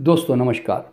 दोस्तों, नमस्कार।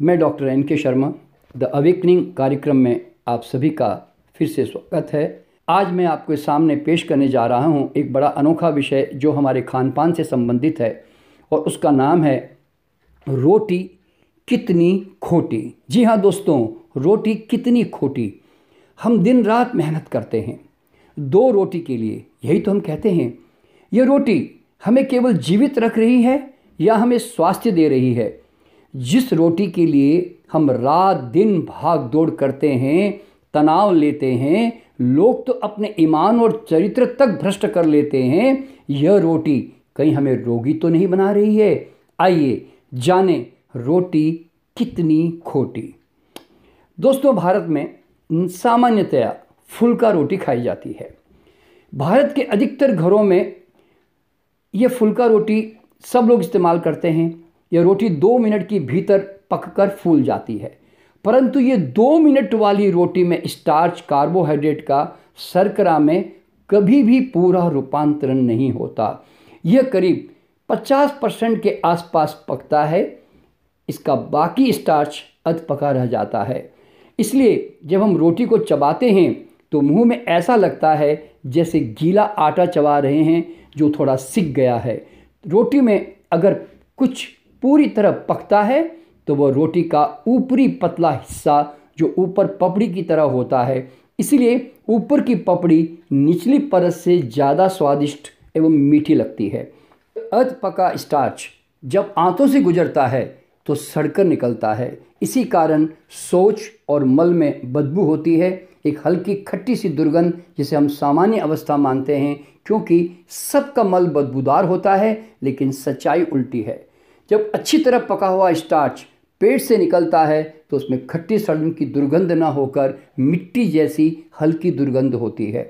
मैं डॉक्टर एन के शर्मा, द अवेकनिंग कार्यक्रम में आप सभी का फिर से स्वागत है। आज मैं आपके सामने पेश करने जा रहा हूँ एक बड़ा अनोखा विषय जो हमारे खान पान से संबंधित है और उसका नाम है रोटी कितनी खोटी। जी हाँ दोस्तों, रोटी कितनी खोटी। हम दिन रात मेहनत करते हैं। दो रोटी के लिए, यही तो हम कहते हैं। ये रोटी हमें केवल जीवित रख रही है या हमें स्वास्थ्य दे रही है। जिस रोटी के लिए हम रात दिन भाग दौड़ करते हैं, तनाव लेते हैं, लोग तो अपने ईमान और चरित्र तक भ्रष्ट कर लेते हैं, यह रोटी कहीं हमें रोगी तो नहीं बना रही है। आइए जाने रोटी कितनी खोटी। दोस्तों, भारत में सामान्यतया फुलका रोटी खाई जाती है। भारत के अधिकतर घरों में यह फुलका रोटी सब लोग इस्तेमाल करते हैं। यह रोटी दो मिनट की भीतर पककर फूल जाती है। परंतु ये दो मिनट वाली रोटी में स्टार्च कार्बोहाइड्रेट का शर्करा में कभी भी पूरा रूपांतरण नहीं होता। यह करीब 50 परसेंट के आसपास पकता है। इसका बाकी स्टार्च अध पका रह जाता है। इसलिए जब हम रोटी को चबाते हैं तो मुँह में ऐसा लगता है जैसे गीला आटा चबा रहे हैं जो थोड़ा सिक गया है। रोटी में अगर कुछ पूरी तरह पकता है तो वह रोटी का ऊपरी पतला हिस्सा जो ऊपर पपड़ी की तरह होता है, इसलिए ऊपर की पपड़ी निचली परत से ज़्यादा स्वादिष्ट एवं मीठी लगती है। अध पका स्टार्च जब आंतों से गुजरता है तो सड़कर निकलता है। इसी कारण सोच और मल में बदबू होती है। एक हल्की खट्टी सी दुर्गंध, जिसे हम सामान्य अवस्था मानते हैं, क्योंकि सबका मल बदबूदार होता है, लेकिन सच्चाई उल्टी है। जब अच्छी तरह पका हुआ स्टार्च पेट से निकलता है तो उसमें खट्टी सड़न की दुर्गंध ना होकर मिट्टी जैसी हल्की दुर्गंध होती है।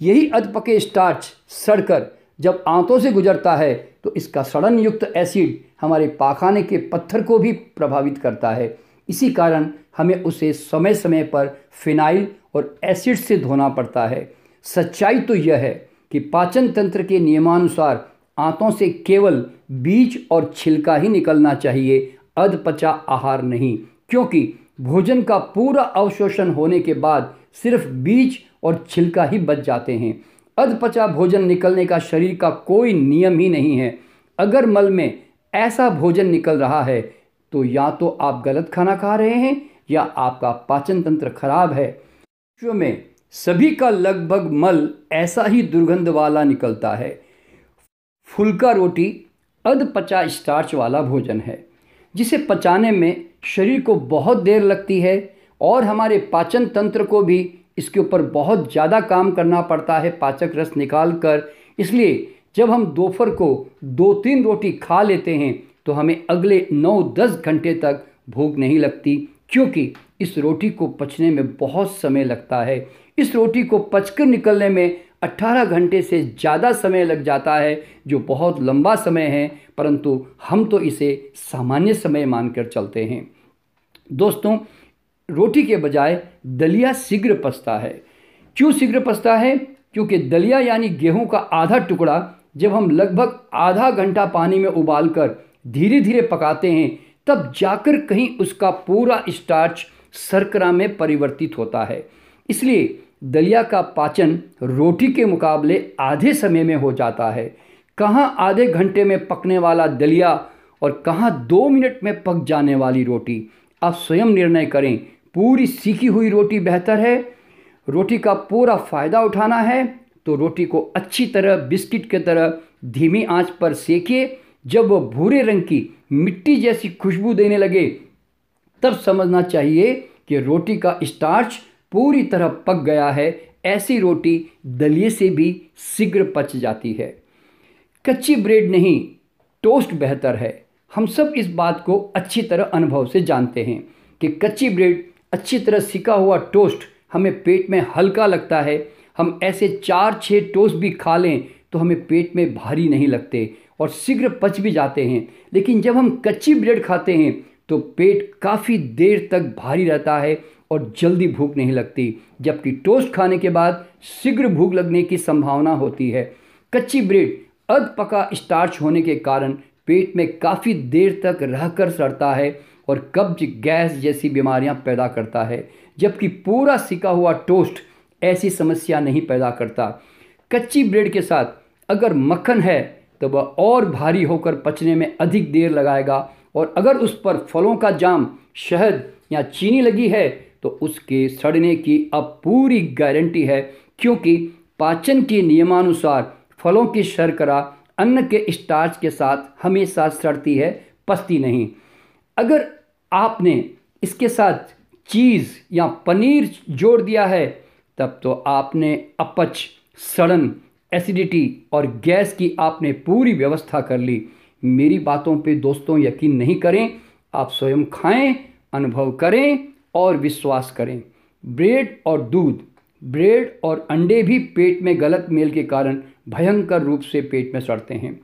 यही अधपके स्टार्च सड़कर जब आंतों से गुजरता है तो इसका सड़न युक्त एसिड हमारे पाखाने के पत्थर को भी प्रभावित करता है। इसी कारण हमें उसे समय समय पर फिनाइल और एसिड से धोना पड़ता है। सच्चाई तो यह है कि पाचन तंत्र के नियमानुसार आंतों से केवल बीज और छिलका ही निकलना चाहिए, अधपचा आहार नहीं, क्योंकि भोजन का पूरा अवशोषण होने के बाद सिर्फ़ बीज और छिलका ही बच जाते हैं। अधपचा भोजन निकलने का शरीर का कोई नियम ही नहीं है। अगर मल में ऐसा भोजन निकल रहा है तो या तो आप गलत खाना खा रहे हैं या आपका पाचन तंत्र खराब है। विश्व में सभी का लगभग मल ऐसा ही दुर्गंध वाला निकलता है। फुलका रोटी अध पचा स्टार्च वाला भोजन है, जिसे पचाने में शरीर को बहुत देर लगती है और हमारे पाचन तंत्र को भी इसके ऊपर बहुत ज़्यादा काम करना पड़ता है पाचक रस निकाल कर इसलिए जब हम दोपहर को दो तीन रोटी खा लेते हैं तो हमें अगले नौ दस घंटे तक भूख नहीं लगती, क्योंकि इस रोटी को पचने में बहुत समय लगता है। इस रोटी को पचकर निकलने में 18 घंटे से ज़्यादा समय लग जाता है, जो बहुत लंबा समय है, परंतु हम तो इसे सामान्य समय मानकर चलते हैं। दोस्तों, रोटी के बजाय दलिया शीघ्र पचता है। क्यों शीघ्र पचता है? क्योंकि दलिया यानी गेहूँ का आधा टुकड़ा जब हम लगभग आधा घंटा पानी में उबाल कर धीरे धीरे पकाते हैं, तब जाकर कहीं उसका पूरा स्टार्च शर्करा में परिवर्तित होता है। इसलिए दलिया का पाचन रोटी के मुकाबले आधे समय में हो जाता है। कहाँ आधे घंटे में पकने वाला दलिया और कहाँ दो मिनट में पक जाने वाली रोटी? आप स्वयं निर्णय करें, पूरी सीखी हुई रोटी बेहतर है? रोटी का पूरा फ़ायदा उठाना है? तो रोटी को अच्छी तरह बिस्किट की तरह धीमी आँच पर सेकिए। जब वह भूरे रंग की मिट्टी जैसी खुशबू देने लगे तब समझना चाहिए कि रोटी का स्टार्च पूरी तरह पक गया है। ऐसी रोटी दलिए से भी शीघ्र पच जाती है। कच्ची ब्रेड नहीं, टोस्ट बेहतर है। हम सब इस बात को अच्छी तरह अनुभव से जानते हैं कि कच्ची ब्रेड अच्छी तरह सिका हुआ टोस्ट हमें पेट में हल्का लगता है। हम ऐसे चार छः टोस्ट भी खा लें तो हमें पेट में भारी नहीं लगते और शीघ्र पच भी जाते हैं। लेकिन जब हम कच्ची ब्रेड खाते हैं तो पेट काफ़ी देर तक भारी रहता है और जल्दी भूख नहीं लगती, जबकि टोस्ट खाने के बाद शीघ्र भूख लगने की संभावना होती है। कच्ची ब्रेड अध पका स्टार्च होने के कारण पेट में काफ़ी देर तक रहकर सड़ता है और कब्ज गैस जैसी बीमारियाँ पैदा करता है, जबकि पूरा सिका हुआ टोस्ट ऐसी समस्या नहीं पैदा करता। कच्ची ब्रेड के साथ अगर मक्खन है तो वह और भारी होकर पचने में अधिक देर लगाएगा और अगर उस पर फलों का जाम, शहद या चीनी लगी है तो उसके सड़ने की अब पूरी गारंटी है, क्योंकि पाचन के नियमानुसार फलों की शर्करा अन्न के स्टार्च के साथ हमेशा सड़ती है, पसती नहीं। अगर आपने इसके साथ चीज़ या पनीर जोड़ दिया है, तब तो आपने अपच, सड़न, एसिडिटी और गैस की आपने पूरी व्यवस्था कर ली। मेरी बातों पे दोस्तों यकीन नहीं करें। आप स्वयं खाएँ, अनुभव करें और विश्वास करें। ब्रेड और दूध, ब्रेड और अंडे भी पेट में गलत मेल के कारण भयंकर रूप से पेट में सड़ते हैं।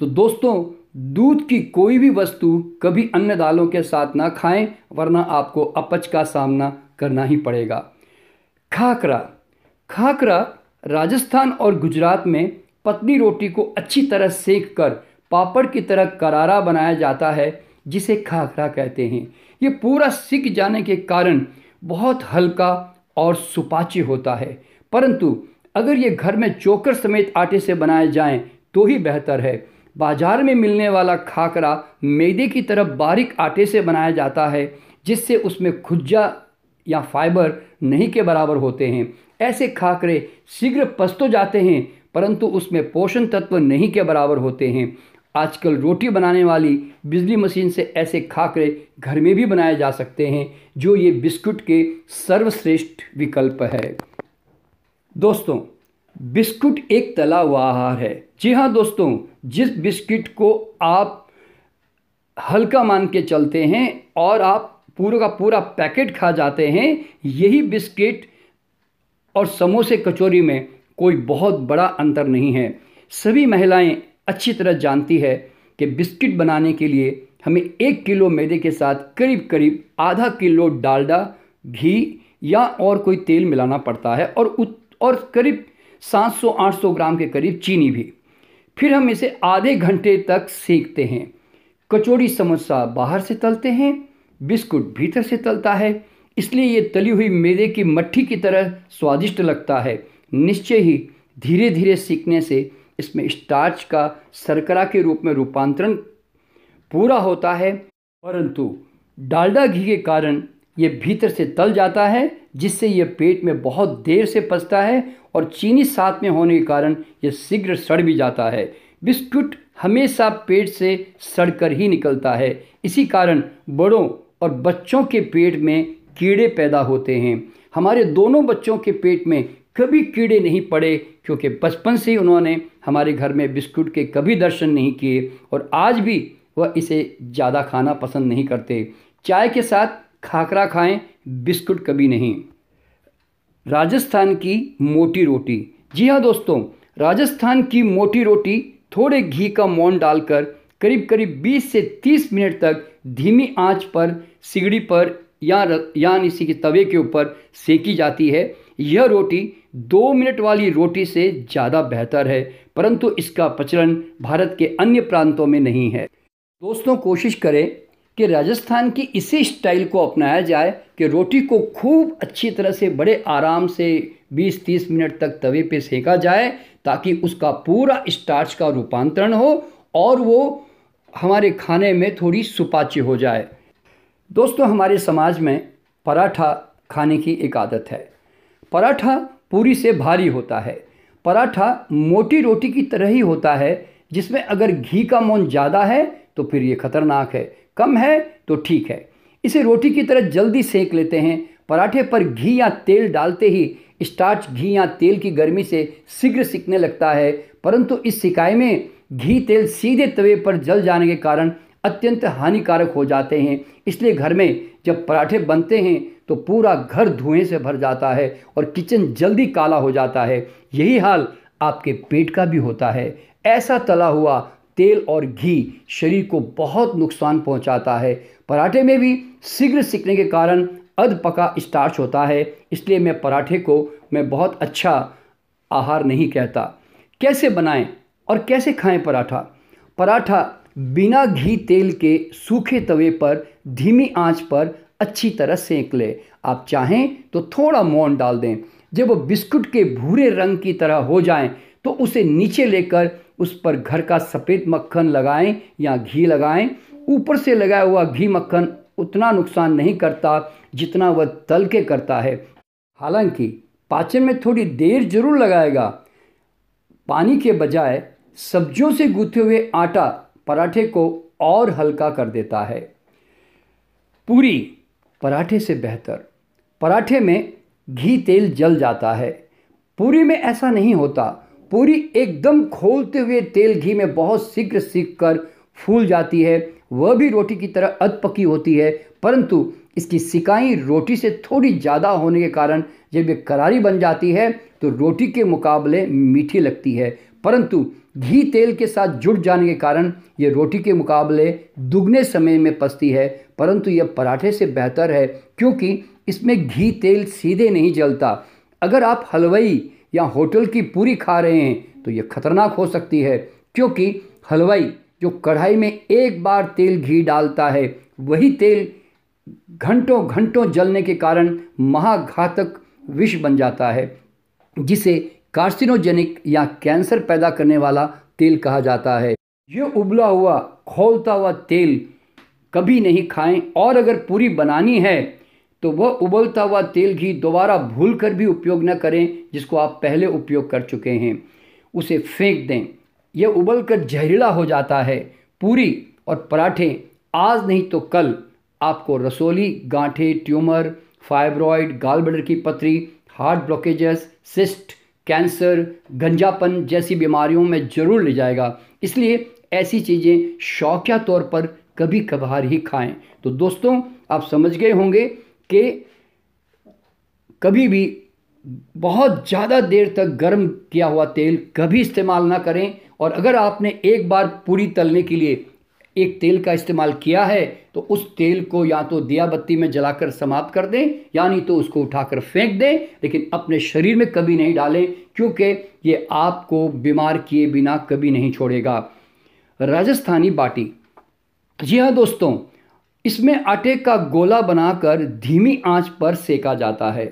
तो दोस्तों, दूध की कोई भी वस्तु कभी अन्य दालों के साथ ना खाएँ, वरना आपको अपच का सामना करना ही पड़ेगा। खाकरा खाकरा राजस्थान और गुजरात में पतली रोटी को अच्छी तरह सेक कर पापड़ की तरह करारा बनाया जाता है, जिसे खाखरा कहते हैं। ये पूरा सिक जाने के कारण बहुत हल्का और सुपाची होता है। परंतु अगर ये घर में चोकर समेत आटे से बनाए जाएँ तो ही बेहतर है। बाज़ार में मिलने वाला खाकरा मैदे की तरफ़ बारीक आटे से बनाया जाता है, जिससे उसमें खुज्जा या फाइबर नहीं के बराबर होते हैं। ऐसे खाकरे शीघ्र पस तो जाते हैं परंतु उसमें पोषण तत्व नहीं के बराबर होते हैं। आजकल रोटी बनाने वाली बिजली मशीन से ऐसे खाकरे घर में भी बनाए जा सकते हैं, जो ये बिस्कुट के सर्वश्रेष्ठ विकल्प है। दोस्तों, बिस्कुट एक तला हुआ आहार है। जी हाँ दोस्तों, जिस बिस्किट को आप हल्का मान के चलते हैं और आप पूरा का पूरा पैकेट खा जाते हैं, यही बिस्किट और समोसे कचौरी में कोई बहुत बड़ा अंतर नहीं है। सभी महिलाएँ अच्छी तरह जानती है कि बिस्किट बनाने के लिए हमें एक किलो मैदे के साथ करीब करीब आधा किलो डालडा घी या और कोई तेल मिलाना पड़ता है और उत, और करीब 700-800 ग्राम के करीब चीनी भी। फिर हम इसे आधे घंटे तक सेकते हैं। कचौड़ी समोसा बाहर से तलते हैं बिस्कुट भीतर से तलता है इसलिए ये तली हुई मैदे की मट्ठी की तरह स्वादिष्ट लगता है। निश्चय ही धीरे धीरे सीखने से इसमें स्टार्च का शर्करा के रूप में रूपांतरण पूरा होता है, परंतु डालडा घी के कारण ये भीतर से तल जाता है, जिससे ये पेट में बहुत देर से पचता है और चीनी साथ में होने के कारण ये शीघ्र सड़ भी जाता है। बिस्कुट हमेशा पेट से सड़कर ही निकलता है। इसी कारण बड़ों और बच्चों के पेट में कीड़े पैदा होते हैं। हमारे दोनों बच्चों के पेट में कभी कीड़े नहीं पड़े, क्योंकि बचपन से ही उन्होंने हमारे घर में बिस्कुट के कभी दर्शन नहीं किए और आज भी वह इसे ज़्यादा खाना पसंद नहीं करते। चाय के साथ खाकरा खाएँ, बिस्कुट कभी नहीं। राजस्थान की मोटी रोटी। जी हाँ दोस्तों, राजस्थान की मोटी रोटी थोड़े घी का मौन डालकर करीब करीब 20 से 30 मिनट तक धीमी आँच पर, सिगड़ी पर या या इसी के तवे के ऊपर सेकी जाती है। यह रोटी दो मिनट वाली रोटी से ज़्यादा बेहतर है, परंतु इसका प्रचलन भारत के अन्य प्रांतों में नहीं है। दोस्तों, कोशिश करें कि राजस्थान की इसी स्टाइल को अपनाया जाए कि रोटी को खूब अच्छी तरह से बड़े आराम से 20-30 मिनट तक तवे पे सेका जाए, ताकि उसका पूरा स्टार्च का रूपांतरण हो और वो हमारे खाने में थोड़ी सुपाची हो जाए। दोस्तों, हमारे समाज में पराठा खाने की एक आदत है। पराठा पूरी से भारी होता है। पराठा मोटी रोटी की तरह ही होता है, जिसमें अगर घी का मोन ज़्यादा है तो फिर ये खतरनाक है। कम है तो ठीक है। इसे रोटी की तरह जल्दी सेक लेते हैं। पराठे पर घी या तेल डालते ही स्टार्च घी या तेल की गर्मी से शीघ्र सिकने लगता है। परंतु इस सिकाई में घी तेल सीधे तवे पर जल जाने के कारण अत्यंत हानिकारक हो जाते हैं। इसलिए घर में जब पराठे बनते हैं तो पूरा घर धुएँ से भर जाता है और किचन जल्दी काला हो जाता है। यही हाल आपके पेट का भी होता है। ऐसा तला हुआ तेल और घी शरीर को बहुत नुकसान पहुंचाता है। पराठे में भी शीघ्र सीखने के कारण अध पका स्टार्च होता है। इसलिए मैं पराठे को मैं बहुत अच्छा आहार नहीं कहता। कैसे बनाएँ और कैसे खाएँ पराठा? पराठा बिना घी तेल के सूखे तवे पर धीमी आँच पर अच्छी तरह सेंक ले। आप चाहें तो थोड़ा मौन डाल दें। जब वो बिस्कुट के भूरे रंग की तरह हो जाएँ तो उसे नीचे लेकर उस पर घर का सफ़ेद मक्खन लगाएँ या घी लगाएँ। ऊपर से लगाया हुआ घी मक्खन उतना नुकसान नहीं करता जितना वह तल के करता है। हालाँकि पाचन में थोड़ी देर ज़रूर लगाएगा। पानी के बजाय सब्जियों से गूथे हुए आटा पराठे को और हल्का कर देता है। पूरी पराठे से बेहतर। पराठे में घी तेल जल जाता है। पूरी में ऐसा नहीं होता। पूरी एकदम खोलते हुए तेल घी में बहुत शीघ्र सीख कर फूल जाती है। वह भी रोटी की तरह अध पकी होती है, परंतु इसकी सिकाई रोटी से थोड़ी ज़्यादा होने के कारण जब ये करारी बन जाती है तो रोटी के मुकाबले मीठी लगती है। परंतु घी तेल के साथ जुड़ जाने के कारण ये रोटी के मुकाबले दुगने समय में पसती है। परंतु यह पराठे से बेहतर है, क्योंकि इसमें घी तेल सीधे नहीं जलता। अगर आप हलवाई या होटल की पूरी खा रहे हैं तो यह खतरनाक हो सकती है, क्योंकि हलवाई जो कढ़ाई में एक बार तेल घी डालता है, वही तेल घंटों घंटों जलने के कारण महाघातक विष बन जाता है, जिसे कार्सिनोजेनिक या कैंसर पैदा करने वाला तेल कहा जाता है। ये उबला हुआ, खोलता हुआ तेल कभी नहीं खाएँ। और अगर पूरी बनानी है तो वह उबलता हुआ तेल घी दोबारा भूल कर भी उपयोग न करें, जिसको आप पहले उपयोग कर चुके हैं। उसे फेंक दें। यह उबल कर जहरीला हो जाता है। पूरी और पराठे, आज नहीं तो कल। आपको रसोली, गांठे, ट्यूमर, फाइब्रॉइड गाल ब्लडर की पथरी हार्ट ब्लॉकेजेस, सिस्ट, कैंसर, गंजापन जैसी बीमारियों में ज़रूर ले जाएगा। इसलिए ऐसी चीज़ें शौकिया तौर पर कभी कभार ही खाएँ। तो दोस्तों, आप समझ गए होंगे कि कभी भी बहुत ज़्यादा देर तक गर्म किया हुआ तेल कभी इस्तेमाल ना करें। और अगर आपने एक बार पूरी तलने के लिए एक तेल का इस्तेमाल किया है तो उस तेल को या तो दिया बत्ती में जलाकर समाप्त कर दें, यानी तो उसको उठाकर फेंक दें, लेकिन अपने शरीर में कभी नहीं डालें, क्योंकि ये आपको बीमार किए बिना कभी नहीं छोड़ेगा। राजस्थानी बाटी। जी हाँ दोस्तों, इसमें आटे का गोला बनाकर धीमी आँच पर सेका जाता है।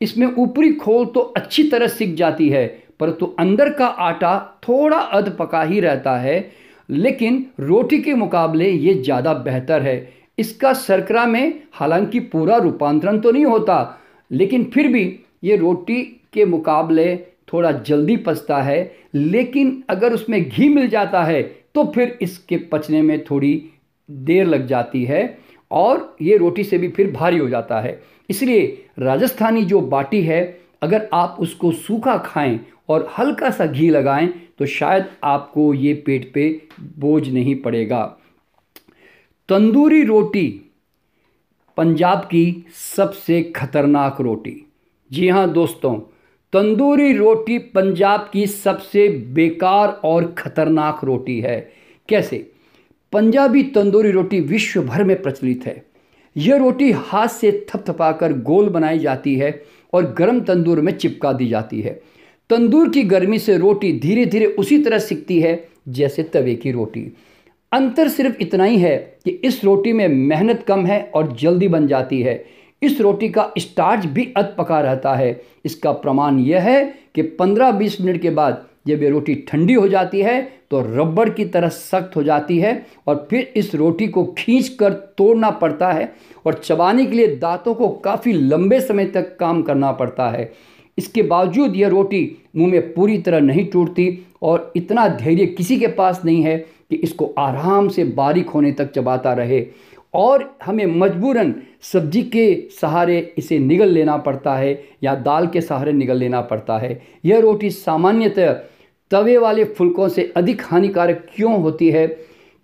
इसमें ऊपरी खोल तो अच्छी तरह सिक जाती है, परंतु तो अंदर का आटा थोड़ा अध पका ही रहता है, लेकिन रोटी के मुकाबले ये ज़्यादा बेहतर है। इसका सरकरा में हालाँकि पूरा रूपांतरण तो नहीं होता, लेकिन फिर भी ये रोटी के मुकाबले थोड़ा जल्दी पचता है, लेकिन अगर उसमें घी मिल जाता है तो फिर इसके पचने में थोड़ी देर लग जाती है और ये रोटी से भी फिर भारी हो जाता है। इसलिए राजस्थानी जो बाटी है, अगर आप उसको सूखा खाएँ और हल्का सा घी लगाएँ तो शायद आपको ये पेट पे बोझ नहीं पड़ेगा। तंदूरी रोटी पंजाब की सबसे खतरनाक रोटी। जी हाँ दोस्तों, तंदूरी रोटी पंजाब की सबसे बेकार और ख़तरनाक रोटी है। कैसे? पंजाबी तंदूरी रोटी विश्व भर में प्रचलित है। यह रोटी हाथ से थपथपाकर गोल बनाई जाती है और गर्म तंदूर में चिपका दी जाती है। तंदूर की गर्मी से रोटी धीरे धीरे उसी तरह सिकती है, जैसे तवे की रोटी। अंतर सिर्फ़ इतना ही है कि इस रोटी में मेहनत कम है और जल्दी बन जाती है। इस रोटी का स्टार्च भी अध पका रहता है। इसका प्रमाण यह है कि 15-20 मिनट के बाद जब ये रोटी ठंडी हो जाती है तो रबड़ की तरह सख्त हो जाती है और फिर इस रोटी को खींच कर तोड़ना पड़ता है और चबाने के लिए दांतों को काफ़ी लंबे समय तक काम करना पड़ता है। इसके बावजूद यह रोटी मुँह में पूरी तरह नहीं टूटती और इतना धैर्य किसी के पास नहीं है कि इसको आराम से बारीक होने तक चबाता रहे और हमें मजबूरन सब्ज़ी के सहारे इसे निगल लेना पड़ता है या दाल के सहारे निगल लेना पड़ता है। यह रोटी सामान्यतः तवे वाले फुलकों से अधिक हानिकारक क्यों होती है?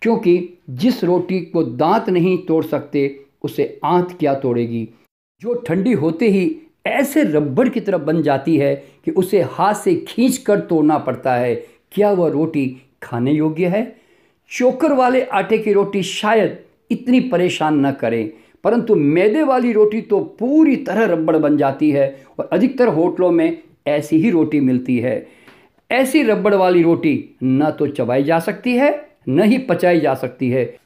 क्योंकि जिस रोटी को दांत नहीं तोड़ सकते, उसे आंत क्या तोड़ेगी? जो ठंडी होते ही ऐसे रबड़ की तरह बन जाती है कि उसे हाथ से खींच कर तोड़ना पड़ता है। क्या वह रोटी खाने योग्य है? चोकर वाले आटे की रोटी शायद इतनी परेशान न करें, परंतु मैदे वाली रोटी तो पूरी तरह रबड़ बन जाती है और अधिकतर होटलों में ऐसी ही रोटी मिलती है। ऐसी रबड़ वाली रोटी न तो चबाई जा सकती है, न ही पचाई जा सकती है।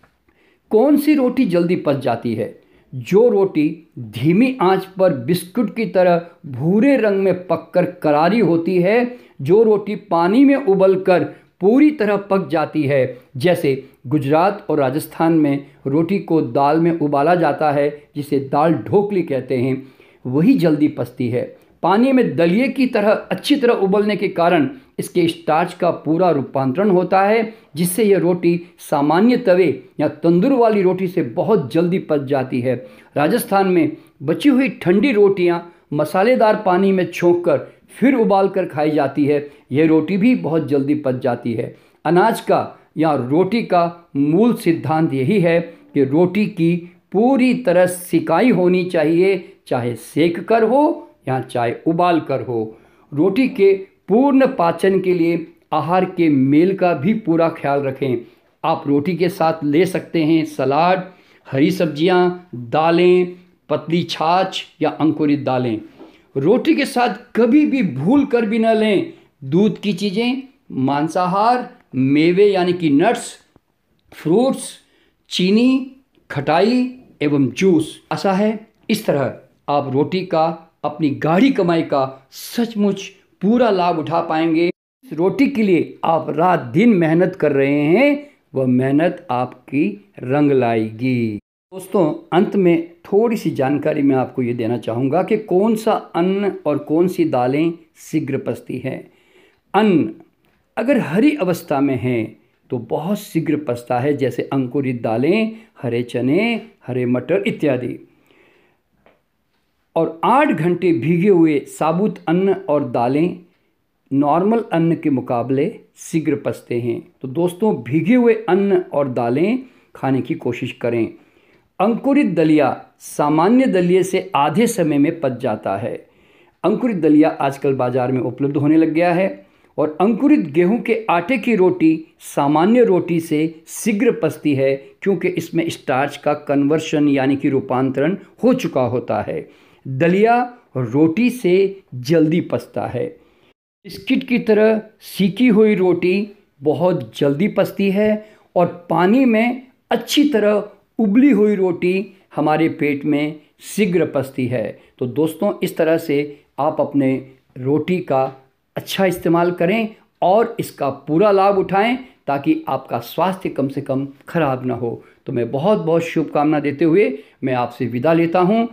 कौन सी रोटी जल्दी पच जाती है? जो रोटी धीमी आँच पर बिस्कुट की तरह भूरे रंग में पककर करारी होती है, जो रोटी पानी में उबलकर पूरी तरह पक जाती है। जैसे गुजरात और राजस्थान में रोटी को दाल में उबाला जाता है, जिसे दाल ढोकली कहते हैं, वही जल्दी पचती है। पानी में दलिए की तरह अच्छी तरह उबलने के कारण इसके स्टार्च का पूरा रूपांतरण होता है, जिससे यह रोटी सामान्य तवे या तंदूर वाली रोटी से बहुत जल्दी पच जाती है। राजस्थान में बची हुई ठंडी रोटियाँ मसालेदार पानी में छोंक कर फिर उबाल कर खाई जाती है। यह रोटी भी बहुत जल्दी पच जाती है। अनाज का या रोटी का मूल सिद्धांत यही है कि रोटी की पूरी तरह सिकाई होनी चाहिए, चाहे सेक कर हो या चाहे उबाल कर हो। रोटी के पूर्ण पाचन के लिए आहार के मेल का भी पूरा ख्याल रखें। आप रोटी के साथ ले सकते हैं सलाद हरी सब्ज़ियाँ, दालें पतली छाछ या अंकुरित दालें। रोटी के साथ कभी भी भूल कर भी न लें। दूध की चीज़ें मांसाहार मेवे यानी कि नट्स फ्रूट्स चीनी खटाई एवं जूस। ऐसा है इस तरह आप रोटी का अपनी गाढ़ी कमाई का सचमुच पूरा लाभ उठा पाएँगे। इस रोटी के लिए आप रात दिन मेहनत कर रहे हैं, वह मेहनत आपकी रंग लाएगी। दोस्तों, अंत में थोड़ी सी जानकारी मैं आपको ये देना चाहूँगा कि कौन सा अन्न और कौन सी दालें शीघ्र पचती हैं। अन्न अगर हरी अवस्था में है तो बहुत शीघ्र पचता है, जैसे अंकुरित दालें, हरे चने, हरे मटर इत्यादि। और आठ घंटे भीगे हुए साबुत अन्न और दालें नॉर्मल अन्न के मुकाबले शीघ्र पचते हैं। तो दोस्तों, भीगे हुए अन्न और दालें खाने की कोशिश करें। अंकुरित दलिया सामान्य दलिए से आधे समय में पच जाता है। अंकुरित दलिया आजकल बाज़ार में उपलब्ध होने लग गया है और अंकुरित गेहूँ के आटे की रोटी सामान्य रोटी से शीघ्र पचती है, क्योंकि इसमें स्टार्च का कन्वर्शन यानी कि रूपांतरण हो चुका होता है। दलिया रोटी से जल्दी पचता है। बिस्किट की तरह सीकी हुई रोटी बहुत जल्दी पचती है और पानी में अच्छी तरह उबली हुई रोटी हमारे पेट में शीघ्र पचती है। तो दोस्तों, इस तरह से आप अपने रोटी का अच्छा इस्तेमाल करें और इसका पूरा लाभ उठाएँ ताकि आपका स्वास्थ्य कम से कम खराब ना हो। तो मैं बहुत बहुत शुभकामना देते हुए मैं आपसे विदा लेता हूँ।